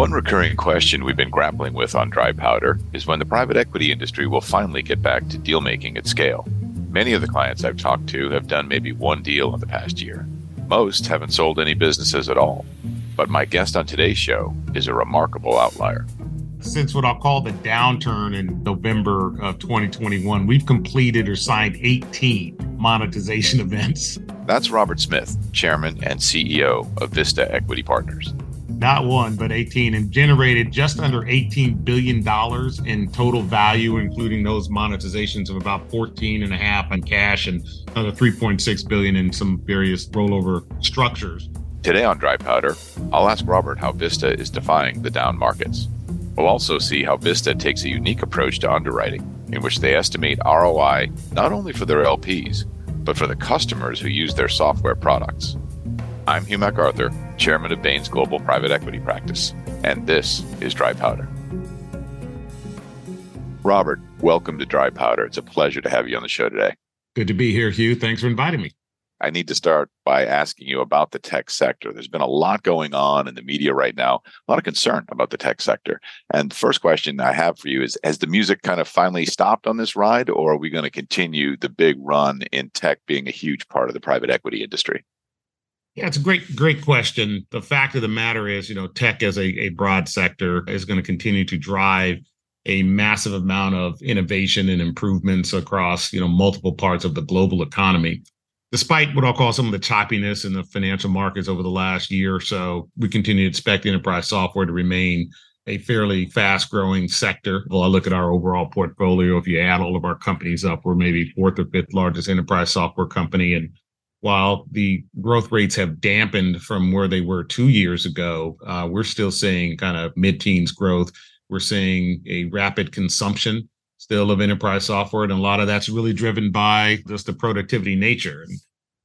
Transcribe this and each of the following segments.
One recurring question we've been grappling with on dry powder is when the private equity industry will finally get back to deal making at scale. Many of the clients I've talked to have done maybe one deal in the past year. Most haven't sold any businesses at all. But my guest on today's show is a remarkable outlier. Since what I'll call the downturn in November of 2021, we've completed or signed 18 monetization events. That's Robert Smith, Chairman and CEO of Vista Equity Partners not one, but 18, and generated just under $18 billion in total value, including those monetizations of about 14 and a half in cash and another 3.6 billion in some various rollover structures. Today on Dry Powder, I'll ask Robert how Vista is defying the down markets. We'll also see how Vista takes a unique approach to underwriting, in which they estimate ROI not only for their LPs, but for the customers who use their software products. I'm Hugh MacArthur, Chairman of Bain's Global Private Equity Practice, and this is Dry Powder. Robert, welcome to Dry Powder. It's a pleasure to have you on the show today. Good to be here, Hugh. Thanks for inviting me. I need to start by asking you about the tech sector. There's been a lot going on in the media right now, a lot of concern about the tech sector. And the first question I have for you is Has the music kind of finally stopped on this ride, or are we going to continue the big run in tech being a huge part of the private equity industry? Yeah, it's a great, great question. The fact of the matter is, you know, tech as a, a broad sector is going to continue to drive a massive amount of innovation and improvements across, you know, multiple parts of the global economy. Despite what I'll call some of the choppiness in the financial markets over the last year or so, we continue to expect enterprise software to remain a fairly fast growing sector. Well, I look at our overall portfolio. If you add all of our companies up, we're maybe fourth or fifth largest enterprise software company. And while the growth rates have dampened from where they were two years ago, uh, we're still seeing kind of mid teens growth. We're seeing a rapid consumption still of enterprise software. And a lot of that's really driven by just the productivity nature. And,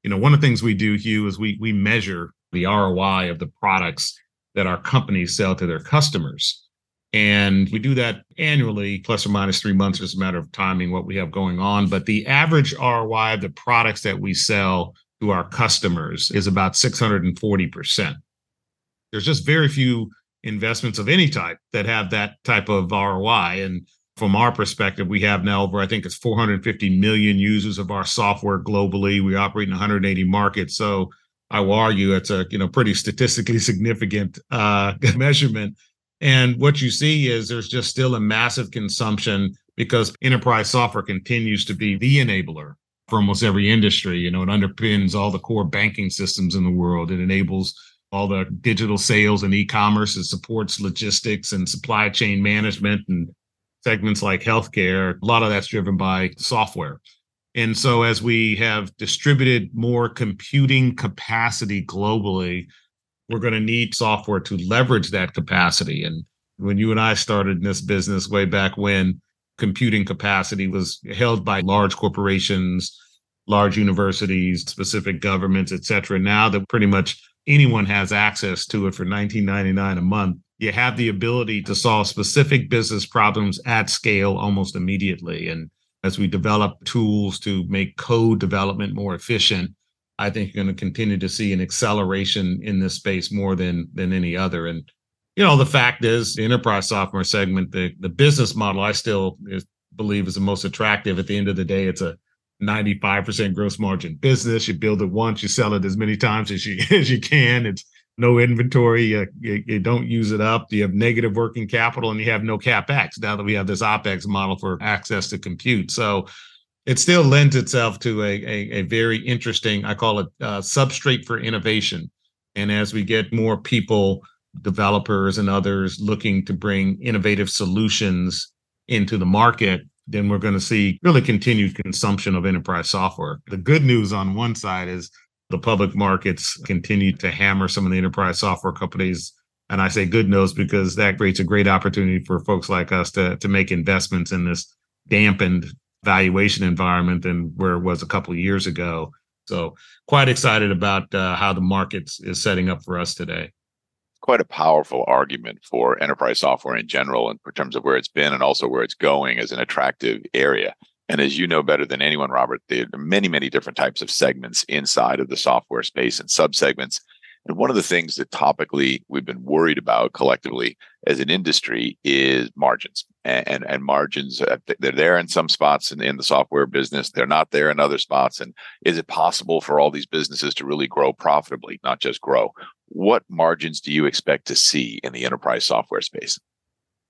you know, one of the things we do, Hugh, is we, we measure the ROI of the products that our companies sell to their customers. And we do that annually, plus or minus three months. It's a matter of timing what we have going on. But the average ROI of the products that we sell to our customers is about 640%. There's just very few investments of any type that have that type of ROI. And from our perspective, we have now over, I think it's 450 million users of our software globally. We operate in 180 markets. So I will argue it's a you know pretty statistically significant uh, measurement. And what you see is there's just still a massive consumption because enterprise software continues to be the enabler for almost every industry. You know, it underpins all the core banking systems in the world. It enables all the digital sales and e-commerce. It supports logistics and supply chain management and segments like healthcare. A lot of that's driven by software. And so as we have distributed more computing capacity globally, we're going to need software to leverage that capacity. And when you and I started in this business way back when, computing capacity was held by large corporations, large universities, specific governments, et cetera. Now that pretty much anyone has access to it for 19.99 a month, you have the ability to solve specific business problems at scale almost immediately. And as we develop tools to make code development more efficient, I think you're going to continue to see an acceleration in this space more than than any other. And you know, the fact is, the enterprise software segment, the the business model, I still is, believe is the most attractive. At the end of the day, it's a 95% gross margin business. You build it once, you sell it as many times as you as you can. It's no inventory. You, you, you, don't use it up. You have negative working capital and you have no capex. Now that we have this opex model for access to compute, so it still lends itself to a a, a very interesting. I call it uh, substrate for innovation. And as we get more people developers and others looking to bring innovative solutions into the market, then we're going to see really continued consumption of enterprise software. The good news on one side is the public markets continue to hammer some of the enterprise software companies. And I say good news because that creates a great opportunity for folks like us to, to make investments in this dampened valuation environment than where it was a couple of years ago. So quite excited about uh, how the market is setting up for us today quite a powerful argument for enterprise software in general in terms of where it's been and also where it's going as an attractive area. And as you know better than anyone, Robert, there are many, many different types of segments inside of the software space and subsegments. And one of the things that topically we've been worried about collectively as an industry is margins. And, and, and margins, uh, they're there in some spots in, in the software business, they're not there in other spots. And is it possible for all these businesses to really grow profitably, not just grow? What margins do you expect to see in the enterprise software space?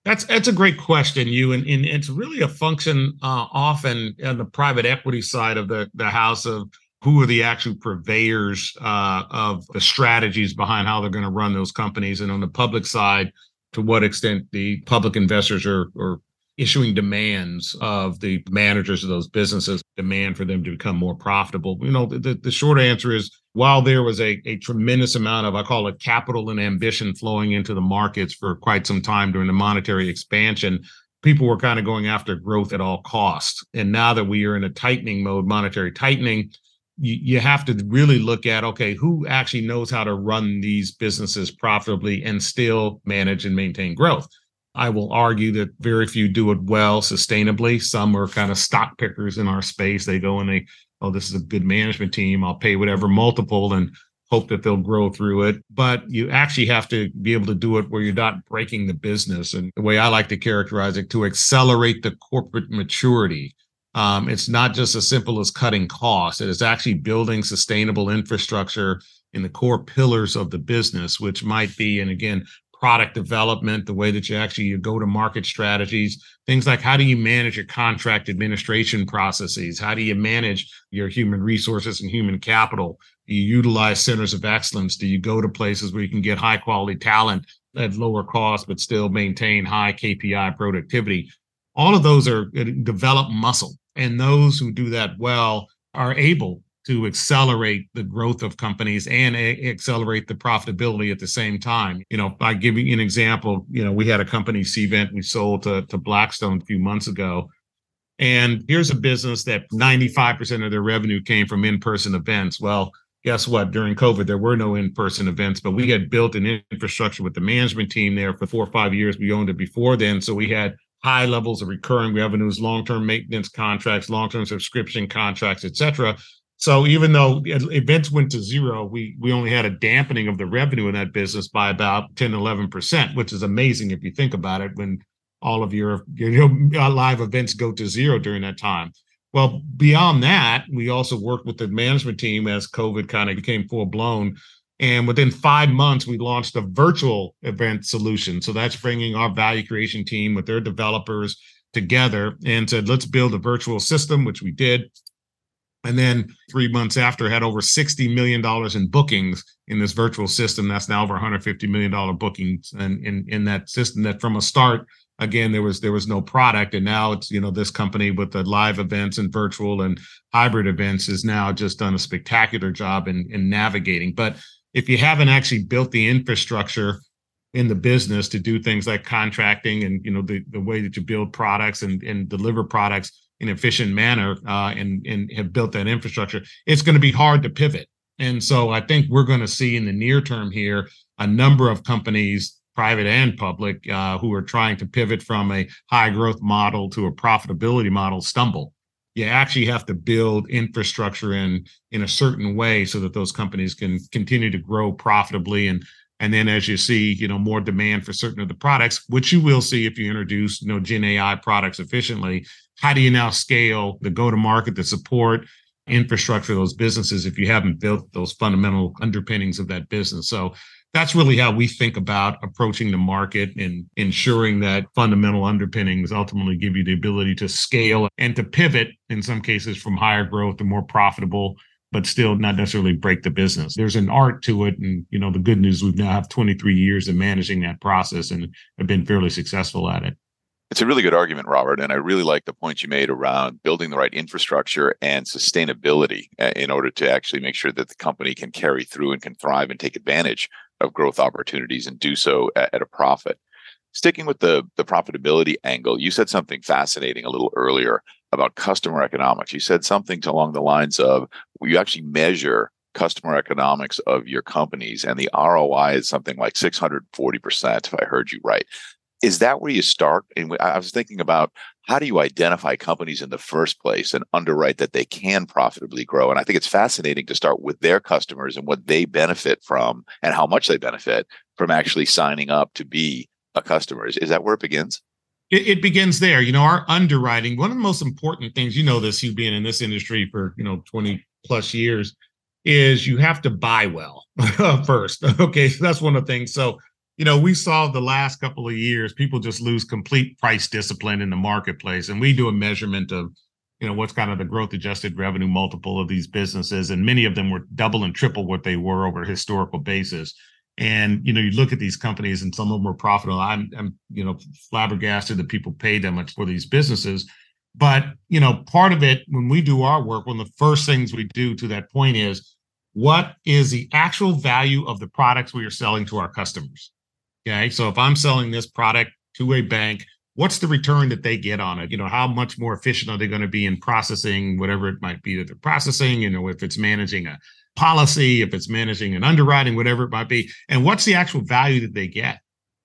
That's that's a great question, Hugh, and, and it's really a function uh, often on the private equity side of the the house of who are the actual purveyors uh, of the strategies behind how they're going to run those companies, and on the public side, to what extent the public investors are, are issuing demands of the managers of those businesses, demand for them to become more profitable. You know, the, the short answer is while there was a, a tremendous amount of, I call it capital and ambition flowing into the markets for quite some time during the monetary expansion, people were kind of going after growth at all costs. And now that we are in a tightening mode, monetary tightening, you, you have to really look at okay, who actually knows how to run these businesses profitably and still manage and maintain growth. I will argue that very few do it well sustainably. Some are kind of stock pickers in our space. They go and they, oh, this is a good management team. I'll pay whatever multiple and hope that they'll grow through it. But you actually have to be able to do it where you're not breaking the business. And the way I like to characterize it, to accelerate the corporate maturity um, it's not just as simple as cutting costs. It is actually building sustainable infrastructure in the core pillars of the business, which might be, and again, product development, the way that you actually you go to market strategies, things like how do you manage your contract administration processes? How do you manage your human resources and human capital? Do you utilize centers of excellence? Do you go to places where you can get high quality talent at lower cost, but still maintain high KPI productivity? All of those are uh, develop muscle and those who do that well are able to accelerate the growth of companies and a- accelerate the profitability at the same time. You know, by giving you an example, you know, we had a company, Cvent, we sold to, to Blackstone a few months ago. And here's a business that 95% of their revenue came from in person events. Well, guess what? During COVID, there were no in person events, but we had built an infrastructure with the management team there for four or five years. We owned it before then. So we had high levels of recurring revenues, long-term maintenance contracts, long-term subscription contracts, et cetera. So even though events went to zero, we we only had a dampening of the revenue in that business by about 10, 11%, which is amazing if you think about it when all of your, your live events go to zero during that time. Well, beyond that, we also worked with the management team as COVID kind of became full blown and within five months, we launched a virtual event solution. So that's bringing our value creation team with their developers together and said, let's build a virtual system, which we did. And then three months after, had over $60 million in bookings in this virtual system. That's now over $150 million bookings and in, in that system that from a start, again, there was there was no product. And now it's, you know, this company with the live events and virtual and hybrid events has now just done a spectacular job in, in navigating. But if you haven't actually built the infrastructure in the business to do things like contracting and you know the, the way that you build products and, and deliver products in efficient manner uh, and and have built that infrastructure, it's going to be hard to pivot. And so I think we're going to see in the near term here a number of companies, private and public, uh, who are trying to pivot from a high growth model to a profitability model stumble you actually have to build infrastructure in in a certain way so that those companies can continue to grow profitably. And and then as you see you know more demand for certain of the products which you will see if you introduce you know gen ai products efficiently. How do you now scale the go to market the support infrastructure those businesses if you haven't built those fundamental underpinnings of that business? So that's really how we think about approaching the market and ensuring that fundamental underpinnings ultimately give you the ability to scale and to pivot in some cases from higher growth to more profitable but still not necessarily break the business there's an art to it and you know the good news we've now have 23 years of managing that process and have been fairly successful at it it's a really good argument, Robert. And I really like the point you made around building the right infrastructure and sustainability uh, in order to actually make sure that the company can carry through and can thrive and take advantage of growth opportunities and do so at, at a profit. Sticking with the, the profitability angle, you said something fascinating a little earlier about customer economics. You said something along the lines of you actually measure customer economics of your companies and the ROI is something like 640%, if I heard you right. Is that where you start? And I was thinking about how do you identify companies in the first place and underwrite that they can profitably grow? And I think it's fascinating to start with their customers and what they benefit from and how much they benefit from actually signing up to be a customer. Is, is that where it begins? It, it, begins there. You know, our underwriting, one of the most important things, you know, this, you being in this industry for, you know, 20 plus years, is you have to buy well first. Okay. So that's one of the things. So you know, we saw the last couple of years, people just lose complete price discipline in the marketplace. And we do a measurement of, you know, what's kind of the growth adjusted revenue multiple of these businesses. And many of them were double and triple what they were over a historical basis. And, you know, you look at these companies and some of them were profitable. I'm, I'm, you know, flabbergasted that people pay that much for these businesses. But, you know, part of it, when we do our work, one of the first things we do to that point is what is the actual value of the products we are selling to our customers? Okay. So if I'm selling this product to a bank, what's the return that they get on it? You know, how much more efficient are they going to be in processing whatever it might be that they're processing? You know, if it's managing a policy, if it's managing an underwriting, whatever it might be. And what's the actual value that they get?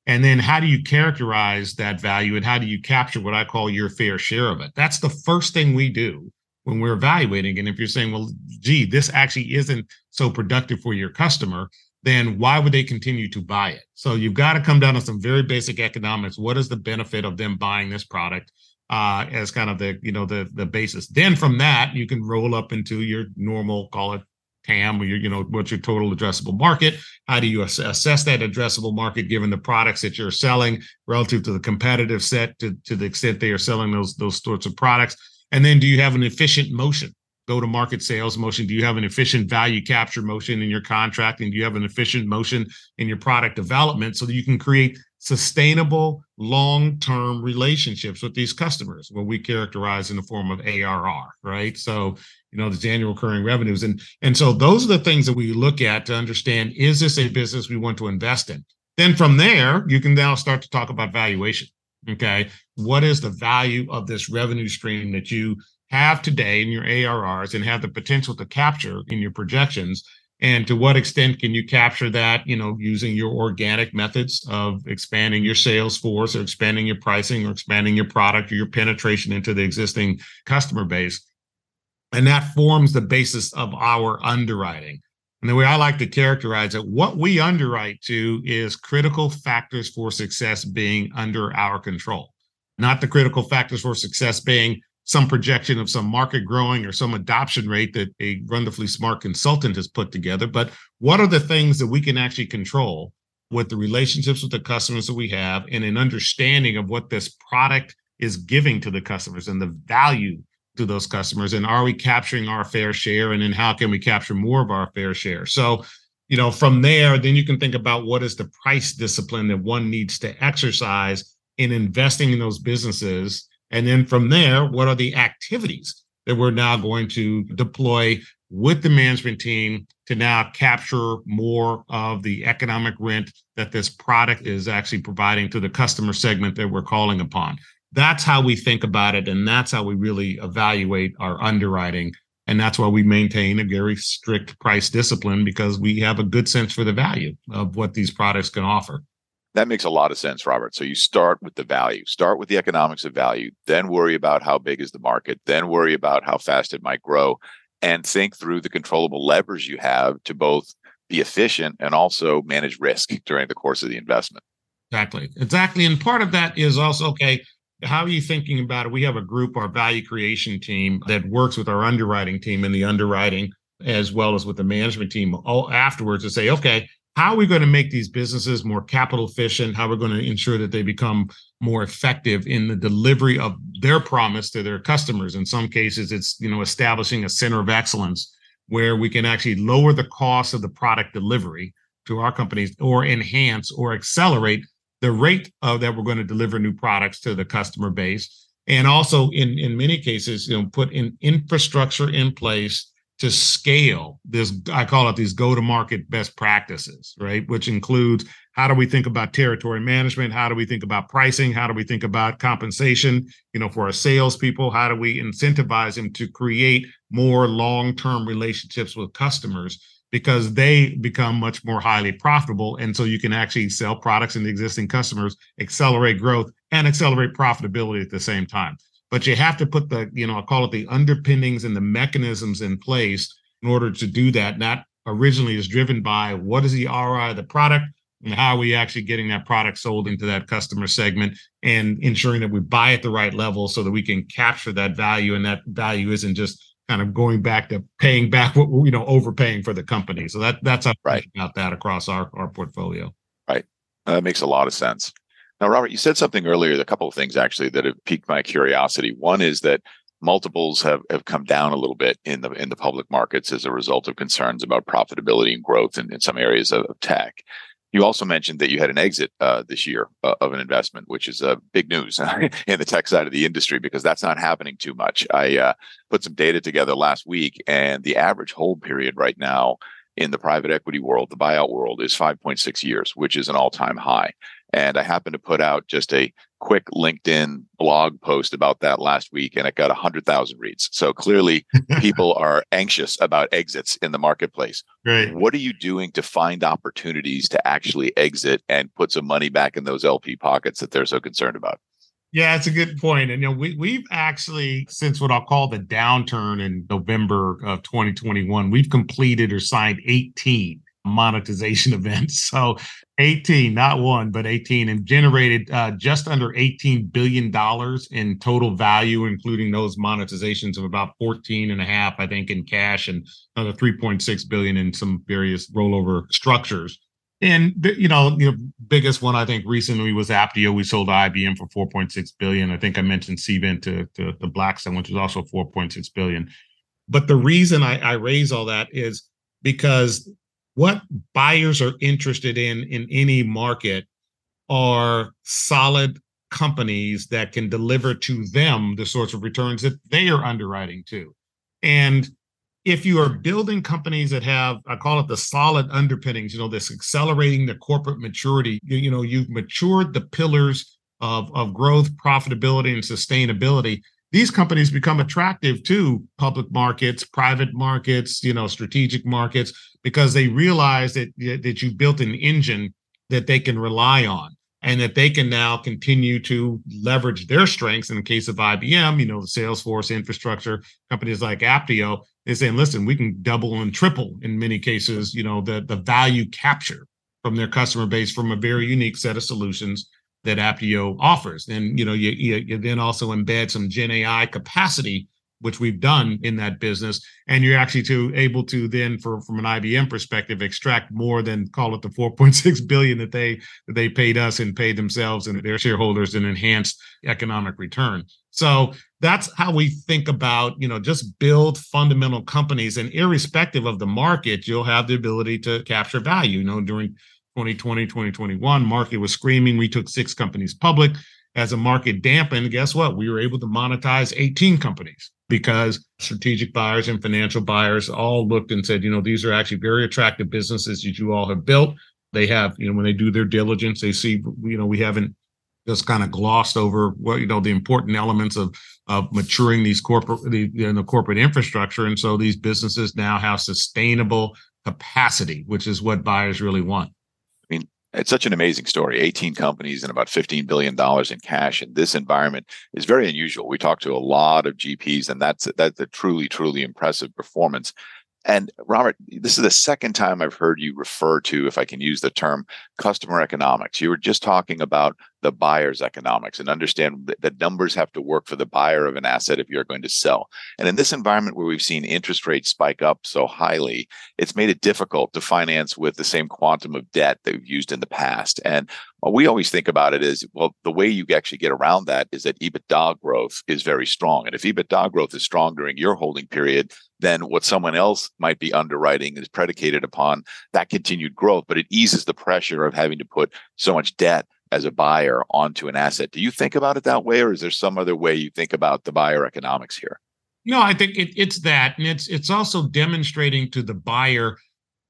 And then how do you characterize that value and how do you capture what I call your fair share of it? That's the first thing we do when we're evaluating. And if you're saying, well, gee, this actually isn't so productive for your customer, then why would they continue to buy it? So you've got to come down to some very basic economics. What is the benefit of them buying this product uh, as kind of the you know the the basis? Then from that you can roll up into your normal call it TAM, or your, you know what's your total addressable market? How do you ass- assess that addressable market given the products that you're selling relative to the competitive set to to the extent they are selling those those sorts of products? And then do you have an efficient motion? Go to market sales motion? Do you have an efficient value capture motion in your contracting? Do you have an efficient motion in your product development so that you can create sustainable long-term relationships with these customers? What we characterize in the form of ARR right? So you know the annual recurring revenues. And and so those are the things that we look at to understand is this a business we want to invest in? Then from there you can now start to talk about valuation okay? What is the value of this revenue stream that you have today in your ARRs and have the potential to capture in your projections? And to what extent can you capture that, you know, using your organic methods of expanding your sales force or expanding your pricing or expanding your product or your penetration into the existing customer base? And that forms the basis of our underwriting. And the way I like to characterize it, what we underwrite to is critical factors for success being under our control, not the critical factors for success being some projection of some market growing or some adoption rate that a wonderfully smart consultant has put together. But what are the things that we can actually control with the relationships with the customers that we have and an understanding of what this product is giving to the customers and the value to those customers? And are we capturing our fair share? And then how can we capture more of our fair share? So, you know, from there, then you can think about what is the price discipline that one needs to exercise in investing in those businesses and then from there, what are the activities that we're now going to deploy with the management team to now capture more of the economic rent that this product is actually providing to the customer segment that we're calling upon? That's how we think about it. And that's how we really evaluate our underwriting. And that's why we maintain a very strict price discipline because we have a good sense for the value of what these products can offer. That makes a lot of sense, Robert. So you start with the value, start with the economics of value, then worry about how big is the market, then worry about how fast it might grow, and think through the controllable levers you have to both be efficient and also manage risk during the course of the investment. Exactly. Exactly. And part of that is also okay, how are you thinking about it? We have a group, our value creation team, that works with our underwriting team and the underwriting as well as with the management team all afterwards to say, okay, how are we going to make these businesses more capital efficient? How are we're going to ensure that they become more effective in the delivery of their promise to their customers? In some cases it's you know establishing a center of excellence where we can actually lower the cost of the product delivery to our companies or enhance or accelerate the rate of that we're going to deliver new products to the customer base. And also in in many cases you know put in infrastructure in place to scale this i call it these go to market best practices right? Which includes how do we think about territory management? How do we think about pricing? How do we think about compensation you know for our salespeople? How do we incentivize them to create more long-term relationships with customers? Because they become much more highly profitable and so you can actually sell products into existing customers accelerate growth and accelerate profitability at the same time but you have to put the, you know, I call it the underpinnings and the mechanisms in place in order to do that. That originally is driven by what is the ROI of the product and how are we actually getting that product sold into that customer segment and ensuring that we buy at the right level so that we can capture that value and that value isn't just kind of going back to paying back what you know overpaying for the company. So that that's how right. about that across our our portfolio. Right. That makes a lot of sense now robert you said something earlier a couple of things actually that have piqued my curiosity one is that multiples have, have come down a little bit in the in the public markets as a result of concerns about profitability and growth in, in some areas of, tech you also mentioned that you had an exit uh, this year uh, of an investment, which is uh, big news in the tech side of the industry because that's not happening too much. I uh, put some data together last week, and the average hold period right now in the private equity world, the buyout world, is 5.6 years, which is an all time high. And I happened to put out just a quick LinkedIn blog post about that last week, and it got 100,000 reads. So clearly, people are anxious about exits in the marketplace. Right. What are you doing to find opportunities to actually exit and put some money back in those LP pockets that they're so concerned about? Yeah, it's a good point. And you know, we we've actually since what I'll call the downturn in November of 2021, we've completed or signed 18 monetization events. So 18, not one, but 18, and generated uh, just under $18 billion in total value, including those monetizations of about 14 and a half, I think, in cash and another 3.6 billion in some various rollover structures. And you know, the biggest one I think recently was Apptio. We sold IBM for 4.6 billion. I think I mentioned Cvent to, to, to Blackstone, which was also 4.6 billion. But the reason I, I raise all that is because what buyers are interested in in any market are solid companies that can deliver to them the sorts of returns that they are underwriting to. And if you are building companies that have, I call it the solid underpinnings, you know, this accelerating the corporate maturity, you, you know, you've matured the pillars of, of growth, profitability, and sustainability these companies become attractive to public markets, private markets, you know, strategic markets, because they realize that that you built an engine that they can rely on and that they can now continue to leverage their strengths. In the case of IBM, you know, the Salesforce infrastructure companies like Apptio is saying, listen, we can double and triple in many cases, you know, the the value capture from their customer base from a very unique set of solutions that Apptio offers. And you know, you, you, you then also embed some Gen AI capacity, which we've done in that business, and you're actually to able to then, for from an IBM perspective, extract more than call it the 4.6 billion that they that they paid us and paid themselves and their shareholders an enhanced economic return. So that's how we think about, you know, just build fundamental companies and irrespective of the market, you'll have the ability to capture value. You know, during 2020, 2021. Market was screaming. We took six companies public. As a market dampened, guess what? We were able to monetize 18 companies because strategic buyers and financial buyers all looked and said, you know, these are actually very attractive businesses that you all have built. They have, you know, when they do their diligence, they see, you know, we haven't just kind of glossed over what you know the important elements of of maturing these corporate the corporate infrastructure and so these businesses now have sustainable capacity which is what buyers really want it's such an amazing story. 18 companies and about $15 billion in cash in this environment is very unusual. We talk to a lot of GPs, and that's that's a truly, truly impressive performance. And Robert, this is the second time I've heard you refer to, if I can use the term, customer economics. You were just talking about the buyer's economics and understand that, numbers have to work for the buyer of an asset if you're going to sell. And in this environment where we've seen interest rates spike up so highly, it's made it difficult to finance with the same quantum of debt that we've used in the past. And what we always think about it is, well, the way you actually get around that is that EBITDA growth is very strong. And if EBITDA growth is strong during your holding period, then what someone else might be underwriting is predicated upon that continued growth, but it eases the pressure of having to put so much debt as a buyer onto an asset. Do you think about it that way, or is there some other way you think about the buyer economics here? No, I think it, it's that, and it's it's also demonstrating to the buyer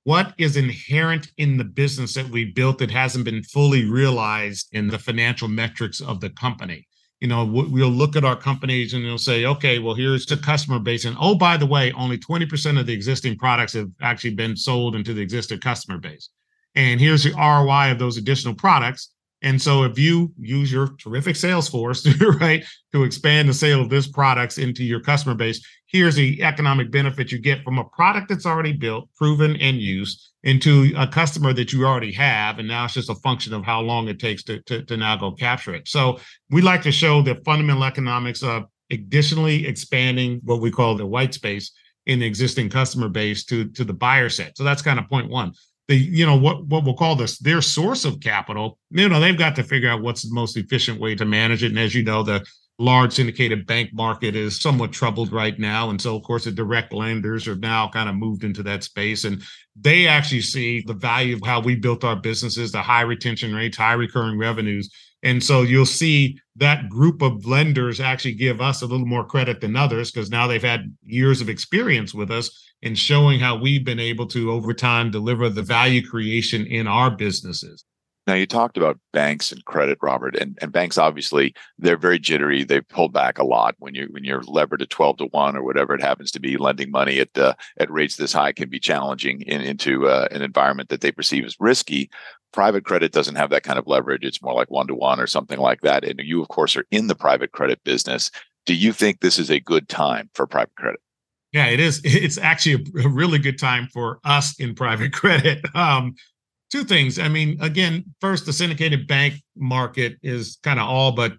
what is inherent in the business that we built that hasn't been fully realized in the financial metrics of the company. You know, we'll look at our companies and they'll say, okay, well, here's the customer base. And oh, by the way, only 20% of the existing products have actually been sold into the existing customer base. And here's the ROI of those additional products And so if you use your terrific sales force, right, to expand the sale of this products into your customer base, here's the economic benefit you get from a product that's already built, proven and used into a customer that you already have. And now it's just a function of how long it takes to, to, to now go capture it. So we like to show the fundamental economics of additionally expanding what we call the white space in the existing customer base to, to the buyer set. So that's kind of point one the you know what what we'll call this their source of capital you know they've got to figure out what's the most efficient way to manage it. And as you know the large syndicated bank market is somewhat troubled right now. And so of course the direct lenders are now kind of moved into that space. And they actually see the value of how we built our businesses the high retention rates high recurring revenues. And so you'll see that group of lenders actually give us a little more credit than others because now they've had years of experience with us in showing how we've been able to, over time, deliver the value creation in our businesses. Now you talked about banks and credit, Robert, and, and banks obviously they're very jittery. They pull back a lot when you when you're levered at twelve to one or whatever it happens to be. Lending money at uh, at rates this high can be challenging in, into uh, an environment that they perceive as risky. Private credit doesn't have that kind of leverage. It's more like one to one or something like that. And you, of course, are in the private credit business. Do you think this is a good time for private credit? Yeah, it is. It's actually a, really good time for us in private credit. Um, two things. I mean, again, first, the syndicated bank market is kind of all but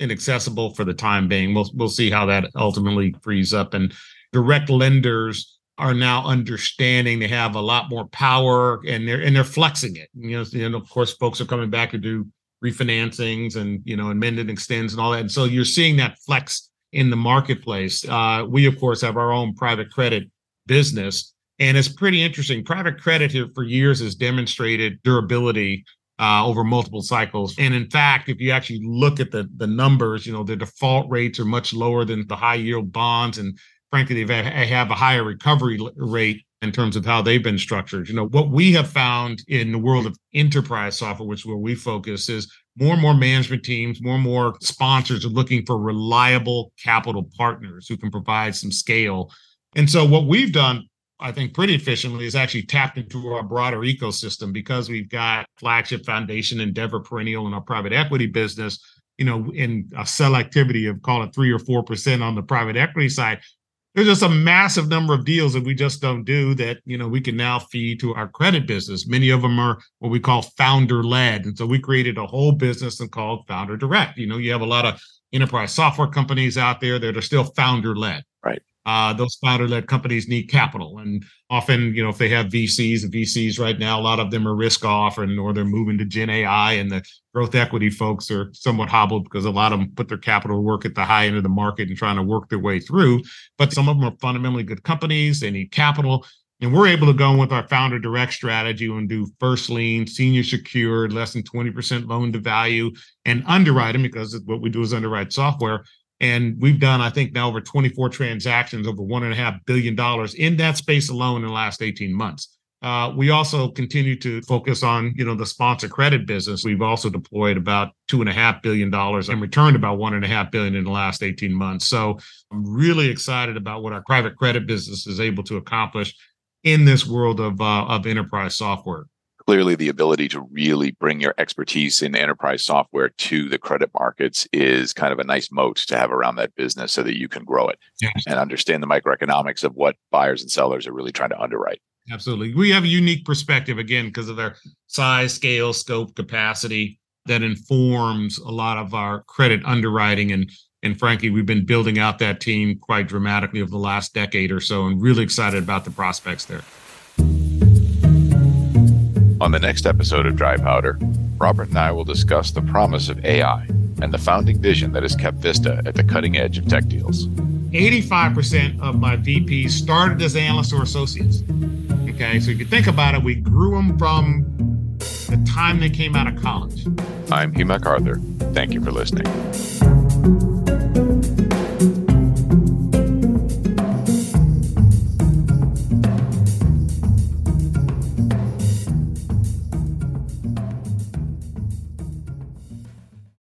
inaccessible for the time being. We'll we'll see how that ultimately frees up. And direct lenders are now understanding they have a lot more power and they're and they're flexing it. You know, and of course, folks are coming back to do refinancings and you know amend and extends and all that. And so you're seeing that flex in the marketplace. Uh, we of course have our own private credit business, and it's pretty interesting. Private credit here for years has demonstrated durability uh, over multiple cycles. And in fact, if you actually look at the the numbers, you know the default rates are much lower than the high yield bonds, and frankly, they have a higher recovery rate in terms of how they've been structured. You know, what we have found in the world of enterprise software, which is where we focus, is more and more management teams, more and more sponsors are looking for reliable capital partners who can provide some scale. And so what we've done, I think, pretty efficiently is actually tapped into our broader ecosystem because we've got flagship foundation Endeavor Perennial in our private equity business. You know, in a selectivity of call it three or four percent on the private equity side, there's just a massive number of deals that we just don't do that you know we can now feed to our credit business. Many of them are what we call founder led and so we created a whole business and called founder direct. You know you have a lot of enterprise software companies out there that are still founder led right uh, those founder-led companies need capital, and often, you know, if they have VCs, the VCs right now, a lot of them are risk off, and or they're moving to Gen AI, and the growth equity folks are somewhat hobbled because a lot of them put their capital work at the high end of the market and trying to work their way through. But some of them are fundamentally good companies; they need capital, and we're able to go with our founder direct strategy and do first lien, senior secured, less than 20% loan to value, and underwrite them because what we do is underwrite software and we've done, I think, now over 24 transactions, over one and a half billion dollars in that space alone in the last 18 months. Uh, we also continue to focus on, you know, the sponsor credit business. We've also deployed about two and a half billion dollars and returned about one and a half billion in the last 18 months. So I'm really excited about what our private credit business is able to accomplish in this world of uh, of enterprise software clearly the ability to really bring your expertise in enterprise software to the credit markets is kind of a nice moat to have around that business so that you can grow it yes. and understand the microeconomics of what buyers and sellers are really trying to underwrite. Absolutely. We have a unique perspective again because of their size, scale, scope, capacity that informs a lot of our credit underwriting and and frankly, we've been building out that team quite dramatically over the last decade or so and really excited about the prospects there. On the next episode of Dry Powder, Robert and I will discuss the promise of AI and the founding vision that has kept Vista at the cutting edge of tech deals. 85% of my VPs started as analysts or associates. Okay, so if you think about it, we grew them from the time they came out of college. I'm Hugh MacArthur. Thank you for listening.